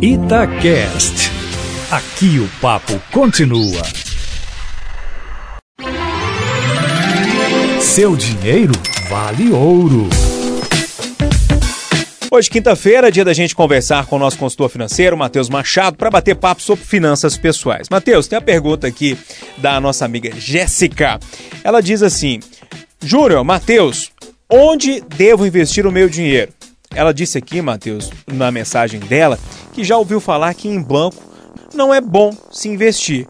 Itacast. Aqui o papo continua. Seu dinheiro vale ouro. Hoje, quinta-feira, dia da gente conversar com o nosso consultor financeiro, Matheus Machado, para bater papo sobre finanças pessoais. Matheus, tem a pergunta aqui da nossa amiga Jéssica. Ela diz assim: Júnior, Matheus, onde devo investir o meu dinheiro? Ela disse aqui, Matheus, na mensagem dela, que já ouviu falar que em banco não é bom se investir.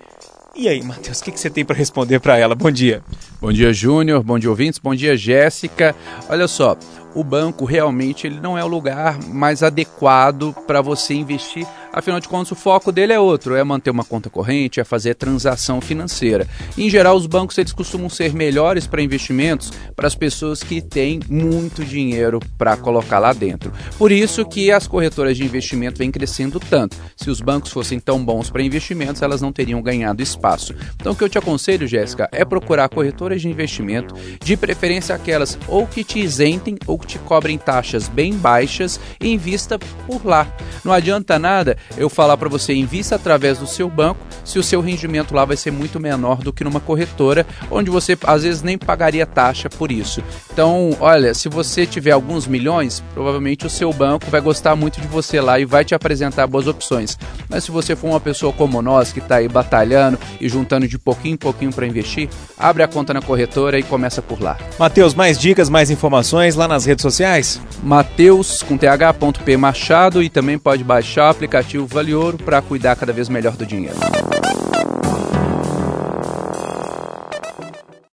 E aí, Matheus, o que, que você tem para responder para ela? Bom dia. Bom dia, Júnior. Bom dia, ouvintes. Bom dia, Jéssica. Olha só, o banco realmente ele não é o lugar mais adequado para você investir Afinal de contas, o foco dele é outro, é manter uma conta corrente, é fazer transação financeira. Em geral, os bancos eles costumam ser melhores para investimentos para as pessoas que têm muito dinheiro para colocar lá dentro. Por isso que as corretoras de investimento vêm crescendo tanto. Se os bancos fossem tão bons para investimentos, elas não teriam ganhado espaço. Então, o que eu te aconselho, Jéssica, é procurar corretoras de investimento, de preferência aquelas ou que te isentem ou que te cobrem taxas bem baixas e invista por lá. Não adianta nada eu falar para você invista através do seu banco, se o seu rendimento lá vai ser muito menor do que numa corretora, onde você às vezes nem pagaria taxa por isso. Então, olha, se você tiver alguns milhões, provavelmente o seu banco vai gostar muito de você lá e vai te apresentar boas opções. Mas se você for uma pessoa como nós que está aí batalhando e juntando de pouquinho em pouquinho para investir, abre a conta na corretora e começa por lá. Matheus, mais dicas, mais informações lá nas redes sociais? Mateus com th.p Machado e também pode baixar o aplicativo Vale Ouro para cuidar cada vez melhor do dinheiro.